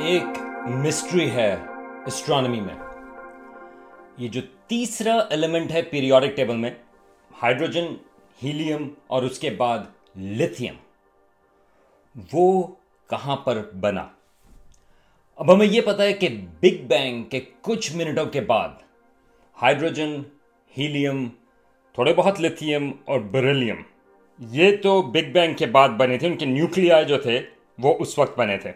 ایک مسٹری ہے اسٹرانومی میں۔ یہ جو تیسرا ایلیمنٹ ہے پیریوڈک ٹیبل میں ہائیڈروجن ہیلیم اور اس کے بعد لتھیم وہ کہاں پر بنا؟ اب ہمیں یہ پتا ہے کہ بگ بینگ کے کچھ منٹوں کے بعد ہائیڈروجن ہیلیم تھوڑے بہت لتھیم اور بریلیم یہ تو بگ بینگ کے بعد بنے تھے، ان کے نیوکلیا جو تھے وہ اس وقت بنے تھے۔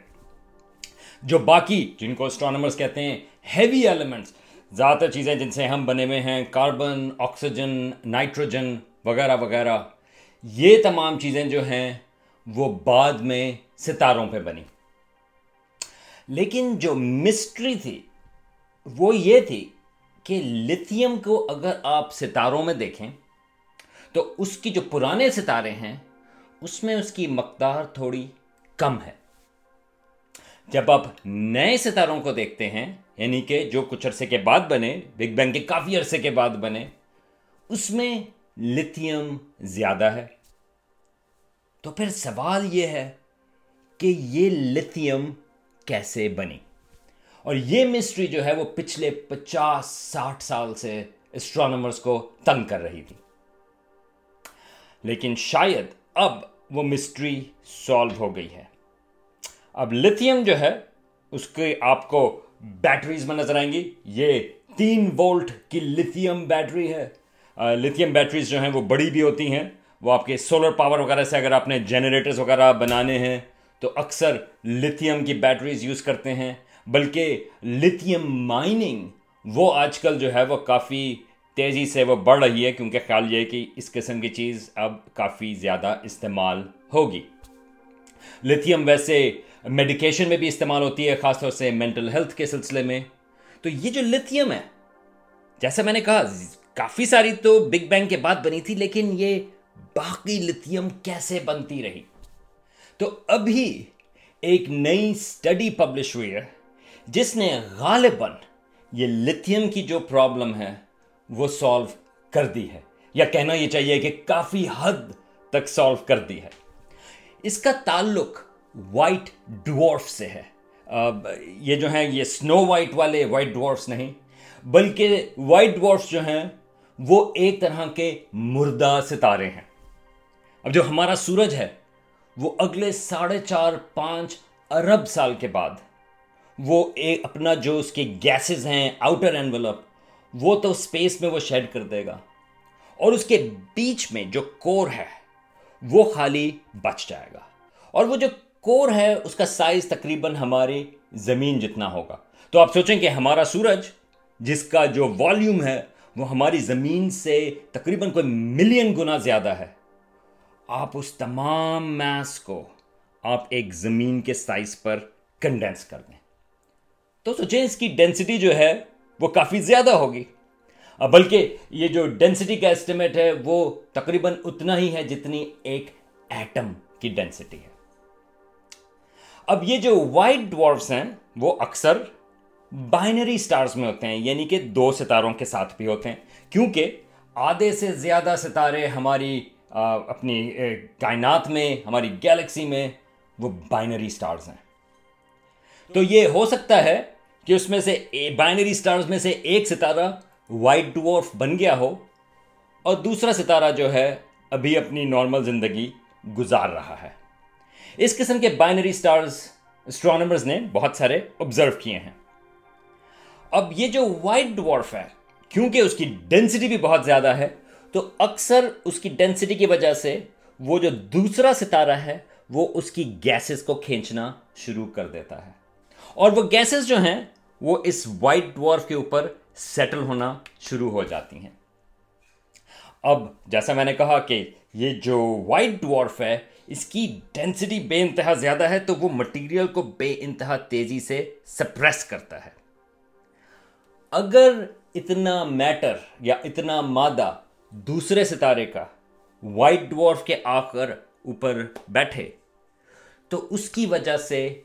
جو باقی جن کو اسٹرانومرس کہتے ہیں ہیوی ایلیمنٹس زیادہ تر چیزیں جن سے ہم بنے ہوئے ہیں کاربن آکسیجن نائٹروجن وغیرہ وغیرہ۔ یہ تمام چیزیں جو ہیں، وہ بعد میں ستاروں پہ بنی لیکن جو مسٹری تھی، وہ یہ تھی کہ لتھیم کو اگر آپ ستاروں میں دیکھیں، تو اس کی جو پرانے ستارے ہیں، اس میں اس کی مقدار تھوڑی کم ہے۔ جب آپ نئے ستاروں کو دیکھتے ہیں یعنی کہ جو کچھ عرصے کے بعد بنے بگ بینگ کے کافی عرصے کے بعد بنے، اس میں لتھیم زیادہ ہے۔ تو پھر سوال یہ ہے کہ یہ لتھیم کیسے بنی؟ اور یہ مسٹری جو ہے، وہ پچھلے پچاس، ساٹھ سال سے اسٹرانومرس کو تنگ کر رہی تھی۔ لیکن شاید اب وہ مسٹری سالو ہو گئی ہے۔ اب لتھیم جو ہے، اس کے آپ کو بیٹریز میں نظر آئیں گی۔ یہ تین وولٹ کی لتھیم بیٹری ہے۔ لتھیم بیٹریز جو ہیں، وہ بڑی بھی ہوتی ہیں۔ وہ آپ کے سولر پاور وغیرہ سے اگر آپ نے جنریٹرز وغیرہ بنانے ہیں، تو اکثر لتھیم کی بیٹریز یوز کرتے ہیں۔ بلکہ لتھیم مائننگ وہ آج کل جو ہے، وہ کافی تیزی سے وہ بڑھ رہی ہے۔ کیونکہ خیال یہ کہ اس قسم کی چیز اب کافی زیادہ استعمال ہوگی۔ لتھیم ویسے میڈیکیشن میں بھی استعمال ہوتی ہے، خاص طور سے مینٹل ہیلتھ کے سلسلے میں۔ تو یہ جو لتھیم ہے جیسے میں نے کہا، کافی ساری تو بگ بینگ کے بعد بنی تھی، لیکن یہ باقی لتھیم کیسے بنتی رہی؟ تو ابھی ایک نئی اسٹڈی پبلش ہوئی ہے، جس نے غالباً یہ لتھیم کی جو پرابلم ہے، وہ سالو کر دی ہے۔ یا کہنا یہ چاہیے کہ کافی حد تک سالو کر دی ہے۔ اس کا تعلق وائٹ ڈوارف سے ہے۔ یہ جو ہیں یہ سنو وائٹ والے وائٹ ڈوارفس نہیں، بلکہ وائٹ ڈوارفس جو ہیں وہ ایک طرح کے مردہ ستارے ہیں۔ اب جو ہمارا سورج ہے، وہ اگلے ساڑھے چار پانچ ارب سال کے بعد، وہ ایک اپنا جو اس کے گیسز ہیں آؤٹر اینولپ وہ تو اسپیس میں وہ شیڈ کر دے گا۔ اور اس کے بیچ میں جو کور ہے، وہ خالی بچ جائے گا۔ اور وہ جو کور ہے، اس کا سائز تقریباً ہماری زمین جتنا ہوگا۔ تو آپ سوچیں کہ ہمارا سورج، جس کا جو والیوم ہے، وہ ہماری زمین سے تقریباً کوئی ملین گنا زیادہ ہے۔ آپ اس تمام میس کو آپ ایک زمین کے سائز پر کنڈینس کر دیں۔ تو سوچیں اس کی ڈینسٹی جو ہے، وہ کافی زیادہ ہوگی۔ بلکہ یہ جو ڈینسٹی کا اسٹیمیٹ ہے، وہ تقریباً اتنا ہی ہے جتنی ایک ایٹم کی ڈینسٹی ہے۔ اب یہ جو وائٹ ڈوارفس ہیں، وہ اکثر بائنری سٹارز میں ہوتے ہیں یعنی کہ دو ستاروں کے ساتھ بھی ہوتے ہیں۔ کیونکہ آدھے سے زیادہ ستارے ہماری اپنی کائنات میں، ہماری گیلیکسی میں وہ بائنری سٹارز ہیں۔ تو یہ ہو سکتا ہے کہ اس میں سے بائنری سٹارز میں سے ایک ستارہ وائٹ ڈوارف بن گیا ہو اور دوسرا ستارہ جو ہے، ابھی اپنی نارمل زندگی گزار رہا ہے۔ اس قسم کے بائنری سٹارز اسٹرانومرز نے بہت سارے آبزرو کیے ہیں۔ اب یہ جو وائٹ ڈوارف ہے، کیونکہ اس کی ڈینسٹی بھی بہت زیادہ ہے، تو اکثر اس کی ڈینسٹی کی وجہ سے وہ جو دوسرا ستارہ ہے، وہ اس کی گیسز کو کھینچنا شروع کر دیتا ہے۔ اور وہ گیسز جو ہیں، وہ اس وائٹ ڈوارف کے اوپر سیٹل ہونا شروع ہو جاتی ہیں۔ اب جیسا میں نے کہا کہ یہ جو وائٹ ڈوارف ہے اس کی ڈینسٹی بے انتہا زیادہ ہے تو وہ مٹیریل کو بے انتہا تیزی سے سپریس کرتا ہے۔ اگر اتنا میٹر یا اتنا مادہ دوسرے ستارے کا وائٹ ڈوارف کے آ کر اوپر بیٹھے تو اس کی وجہ سے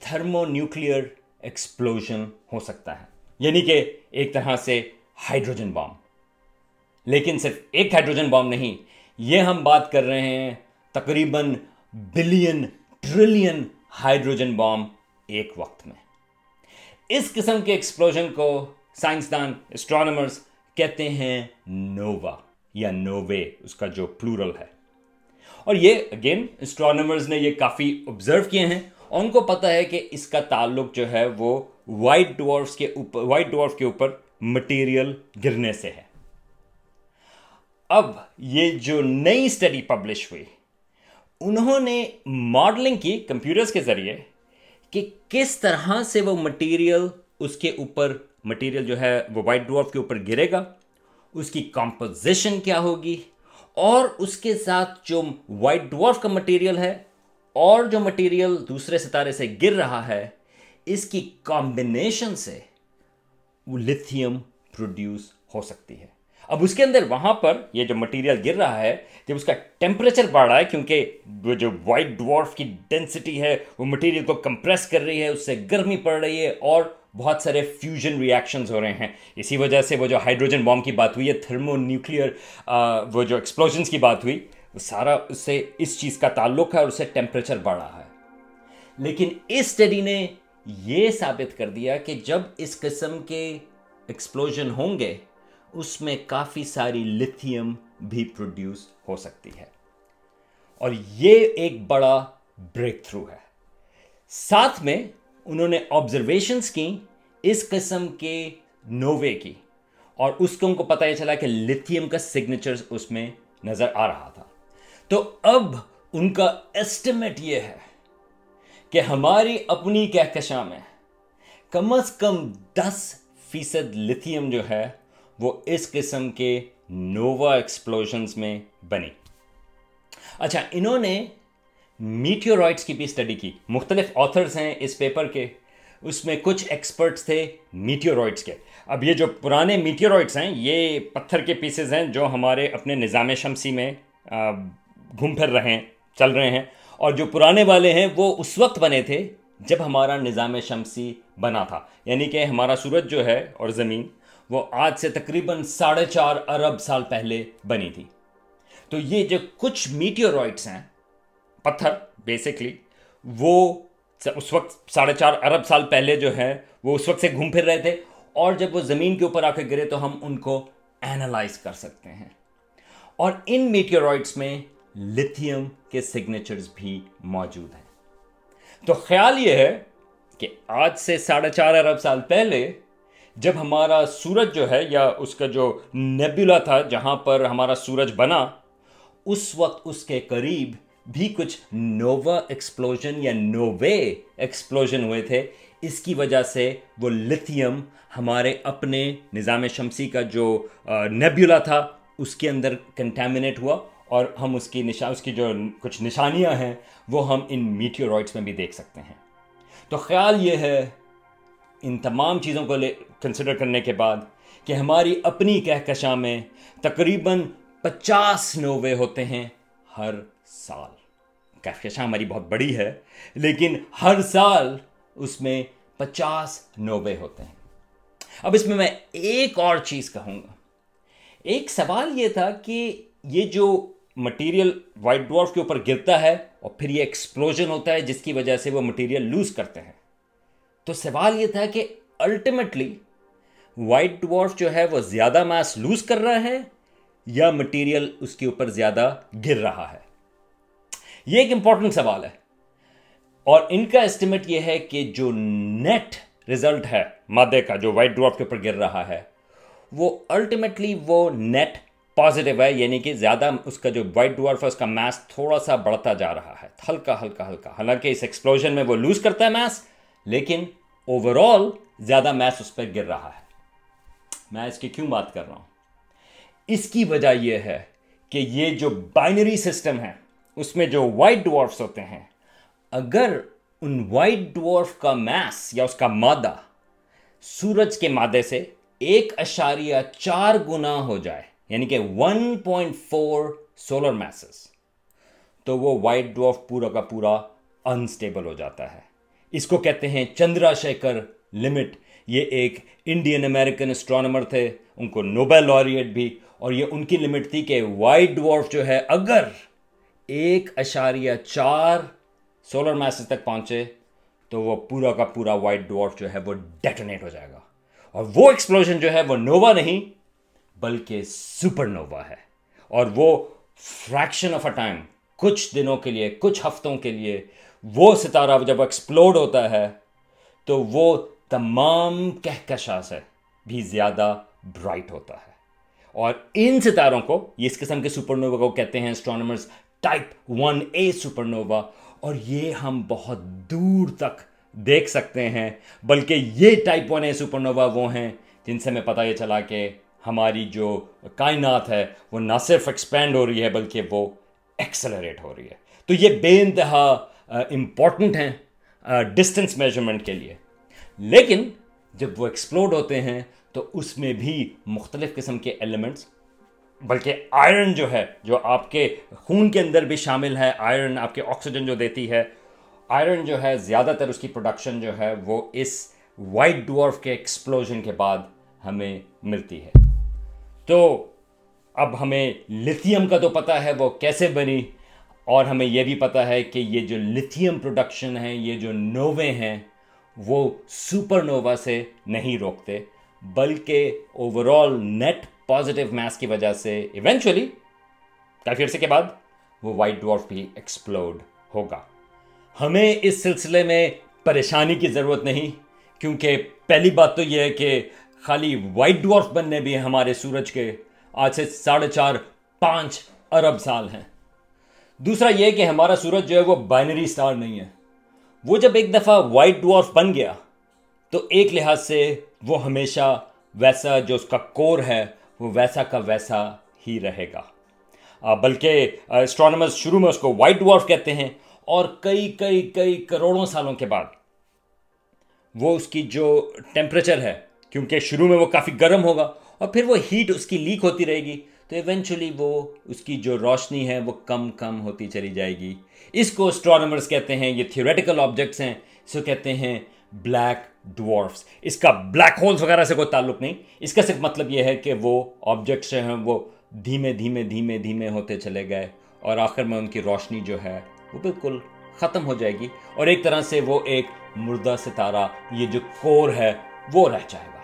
تھرمو نیوکلیئر ایکسپلوژن ہو سکتا ہے۔ یعنی کہ ایک طرح سے ہائیڈروجن بام لیکن صرف ایک ہائیڈروجن بام نہیں، یہ ہم بات کر رہے ہیں تقریباً بلین ٹریلین ہائیڈروجن بام ایک وقت میں۔ اس قسم کے ایکسپلوژن کو سائنسدان اسٹرانومرز کہتے ہیں نووا یا نووے، اس کا جو پلورل ہے۔ اور یہ اگین اسٹرانومرز نے یہ کافی آبزرو کیے ہیں۔ اور ان کو پتا ہے کہ اس کا تعلق جو ہے وہ وائٹ ڈوارفس کے اوپر وائٹ ڈوارف کے اوپر مٹیریل گرنے سے ہے۔ اب یہ جو نئی اسٹڈی پبلش ہوئی انہوں نے ماڈلنگ کی کمپیوٹرز کے ذریعے کہ کس طرح سے وہ مٹیریل اس کے اوپر مٹیریل جو ہے وہ وائٹ ڈوارف کے اوپر گرے گا، اس کی کمپوزیشن کیا ہوگی، اور اس کے ساتھ جو وائٹ ڈوارف کا مٹیریل ہے اور جو مٹیریل دوسرے ستارے سے گر رہا ہے، اس کی کمبینیشن سے وہ لتھیم پروڈیوس ہو سکتی ہے۔ اب اس کے اندر وہاں پر یہ جو مٹیریل گر رہا ہے، جب اس کا ٹیمپریچر بڑھ رہا ہے، کیونکہ وہ جو وائٹ ڈوارف کی ڈینسٹی ہے، وہ مٹیریل کو کمپریس کر رہی ہے، اس سے گرمی پڑ رہی ہے اور بہت سارے فیوژن ریاکشنز ہو رہے ہیں۔ اسی وجہ سے وہ جو ہائیڈروجن بام کی بات ہوئی ہے تھرمو نیوکلیئر وہ جو ایکسپلوژنس کی بات ہوئی، وہ سارا اس سے اس چیز کا تعلق ہے اور اس سے ٹیمپریچر بڑھ رہا ہے۔ لیکن اس اسٹڈی نے یہ ثابت کر دیا کہ جب اس قسم کے ایکسپلوژن ہوں گے اس میں کافی ساری لتھیم بھی پروڈیوس ہو سکتی ہے۔ اور یہ ایک بڑا بریک تھرو ہے۔ ساتھ میں انہوں نے آبزرویشنس کی اس قسم کے نووے کی۔ اور اس کو ان کو پتہ یہ چلا کہ لتھیم کا سگنیچر اس میں نظر آ رہا تھا۔ تو اب ان کا ایسٹیمیٹ یہ ہے کہ ہماری اپنی کہکشاں میں کم از کم دس فیصد لتھیم جو ہے وہ اس قسم کے نووا ایکسپلوژنس میں بنی اچھا انہوں نے میٹیورائٹس کی بھی اسٹڈی کی۔ مختلف آتھرز ہیں اس پیپر کے۔ اس میں کچھ ایکسپرٹس تھے میٹیورائٹس کے۔ اب یہ جو پرانے میٹیورائٹس ہیں، یہ پتھر کے پیسز ہیں جو ہمارے اپنے نظام شمسی میں گھوم پھر رہے ہیں، چل رہے ہیں۔ اور جو پرانے والے ہیں، وہ اس وقت بنے تھے جب ہمارا نظام شمسی بنا تھا۔ یعنی کہ ہمارا سورج جو ہے اور زمین وہ آج سے تقریباً ساڑھے چار ارب سال پہلے بنی تھی۔ تو یہ جو کچھ میٹیورائٹس ہیں، پتھر بیسکلی وہ اس وقت ساڑھے چار ارب سال پہلے جو ہے، وہ اس وقت سے گھوم پھر رہے تھے۔ اور جب وہ زمین کے اوپر آ کے گرے تو ہم ان کو اینالائز کر سکتے ہیں۔ اور ان میٹیورائٹس میں لتھیم کے سگنیچرز بھی موجود ہیں۔ تو خیال یہ ہے کہ آج سے ساڑھے چار ارب سال پہلے جب ہمارا سورج جو ہے یا اس کا جو نیبولا تھا جہاں پر ہمارا سورج بنا، اس وقت اس کے قریب بھی کچھ نووا ایکسپلوژن یا نووے ایکسپلوژن ہوئے تھے۔ اس کی وجہ سے وہ لتھیم ہمارے اپنے نظام شمسی کا جو نیبولا تھا، اس کے اندر کنٹامنیٹ ہوا اور ہم اس کی نشا، اس کی جو کچھ نشانیاں ہیں، وہ ہم ان میٹیورائٹس میں بھی دیکھ سکتے ہیں۔ تو خیال یہ ہے ان تمام چیزوں کو لے کنسیڈر کرنے کے بعد کہ ہماری اپنی کہکشاں میں تقریباً پچاس نوے ہوتے ہیں ہر سال۔ کہکشاں ہماری بہت بڑی ہے، لیکن ہر سال اس میں پچاس نوے ہوتے ہیں۔ اب اس میں میں ایک اور چیز کہوں گا۔ ایک سوال یہ تھا کہ یہ جو مٹیریل وائٹ ڈوارف کے اوپر گرتا ہے اور پھر یہ ایکسپلوژن ہوتا ہے، جس کی وجہ سے وہ مٹیریل لوز کرتے ہیں۔ تو سوال یہ تھا کہ الٹیمیٹلی وائٹ ڈوارف جو ہے وہ زیادہ میس لوز کر رہا ہے یا مٹیریل اس کے اوپر زیادہ گر رہا ہے؟ یہ ایک امپورٹنٹ سوال ہے۔ اور ان کا اسٹیمیٹ یہ ہے کہ جو نیٹ ریزلٹ ہے مادے کا، جو وائٹ ڈوارف کے اوپر گر رہا ہے، وہ الٹیمیٹلی وہ نیٹ پازیٹیو ہے یعنی کہ زیادہ اس کا جو وائٹ ڈوارف ہے، اس کا میس تھوڑا سا بڑھتا جا رہا ہے، ہلکا ہلکا ہلکا۔ حالانکہ اس ایکسپلوژن میں وہ لوز کرتا ہے میس لیکن اوور آل زیادہ میس اس پہ گر رہا ہے۔ میں اس کی کیوں بات کر رہا ہوں؟ اس کی وجہ یہ ہے کہ یہ جو بائنری سسٹم ہے، اس میں جو وائٹ ڈوارفس ہوتے ہیں، اگر ان وائٹ ڈوارف کا میس یا اس کا مادہ سورج کے مادے سے ایک اشاریہ چار گنا ہو جائے یعنی کہ one point four solar masses تو وہ وائٹ ڈوارف پورا کا پورا انسٹیبل ہو جاتا ہے۔ اس کو کہتے ہیں چندرا شیکر لمٹ۔ یہ ایک انڈین امریکن اسٹرانومر تھے، ان کو نوبل لوریٹ بھی۔ اور یہ ان کی لمٹ تھی کہ وائٹ ڈوارف جو ہے، اگر ایک اشاریہ چار سولر میسز تک پہنچے، تو وہ پورا کا پورا وائٹ ڈوارف جو ہے، وہ ڈیٹونیٹ ہو جائے گا۔ اور وہ ایکسپلوژن جو ہے، وہ نووا نہیں، بلکہ سپر نووا ہے۔ اور وہ فریکشن آف اے ٹائم کچھ دنوں کے لیے، کچھ ہفتوں کے لیے وہ ستارہ جب ایکسپلوڈ ہوتا ہے تو وہ تمام کہکشاں سے بھی زیادہ برائٹ ہوتا ہے۔ اور ان ستاروں کو اس قسم کے سپر نووا کو کہتے ہیں astronomers type one A supernova اور یہ ہم بہت دور تک دیکھ سکتے ہیں۔ بلکہ یہ type one A supernova وہ ہیں جن سے ہمیں پتہ یہ چلا کہ ہماری جو کائنات ہے وہ نہ صرف ایکسپینڈ ہو رہی ہے بلکہ وہ ایکسلریٹ ہو رہی ہے۔ تو یہ بے انتہا امپورٹنٹ ہیں ڈسٹینس میجرمنٹ کے لیے۔ لیکن جب وہ ایکسپلوڈ ہوتے ہیں، تو اس میں بھی مختلف قسم کے ایلیمنٹس بلکہ آئرن جو ہے، جو آپ کے خون کے اندر بھی شامل ہے آئرن آپ کے آکسیجن جو دیتی ہے آئرن جو ہے، زیادہ تر اس کی پروڈکشن جو ہے، وہ اس وائٹ ڈورف کے ایکسپلوژن کے بعد ہمیں ملتی ہے۔ تو اب ہمیں لتھیم کا تو پتہ ہے، وہ کیسے بنی؟ اور ہمیں یہ بھی پتہ ہے کہ یہ جو لتھیم پروڈکشن ہے یہ جو نووے ہیں، وہ سپر نووا سے نہیں روکتے، بلکہ overall net positive mass کی وجہ سے ایونچولی کافی عرصے کے بعد، وہ وائٹ ڈوارف بھی ایکسپلوڈ ہوگا۔ ہمیں اس سلسلے میں پریشانی کی ضرورت نہیں، کیونکہ پہلی بات تو یہ ہے کہ خالی وائٹ ڈوارف بننے بھی ہمارے سورج کے آج سے ساڑھے چار پانچ ارب سال ہیں۔ دوسرا یہ کہ ہمارا سورج جو ہے وہ بائنری سٹار نہیں ہے۔ وہ جب ایک دفعہ وائٹ ڈوارف بن گیا، تو ایک لحاظ سے وہ ہمیشہ ویسا جو اس کا کور ہے، وہ ویسا کا ویسا ہی رہے گا۔ بلکہ اسٹرانومرز شروع میں اس کو وائٹ ڈوارف کہتے ہیں، اور کئی کئی کئی کروڑوں سالوں کے بعد وہ اس کی جو ٹیمپریچر ہے، کیونکہ شروع میں وہ کافی گرم ہوگا، اور پھر وہ ہیٹ اس کی لیک ہوتی رہے گی۔ تو ایونچولی وہ اس کی جو روشنی ہے وہ کم کم ہوتی چلی جائے گی۔ اس کو اسٹرانومرز کہتے ہیں، یہ تھیوریٹیکل آبجیکٹس ہیں۔ اس کو کہتے ہیں بلیک ڈوارفس اس کا بلیک ہولز وغیرہ سے کوئی تعلق نہیں۔ اس کا صرف مطلب یہ ہے کہ وہ آبجیکٹس جو ہیں وہ دھیمے دھیمے دھیمے دھیمے ہوتے چلے گئے۔ اور آخر میں ان کی روشنی جو ہے وہ بالکل ختم ہو جائے گی۔ اور ایک طرح سے وہ ایک مردہ ستارہ، یہ جو کور ہے وہ رہ جائے گا۔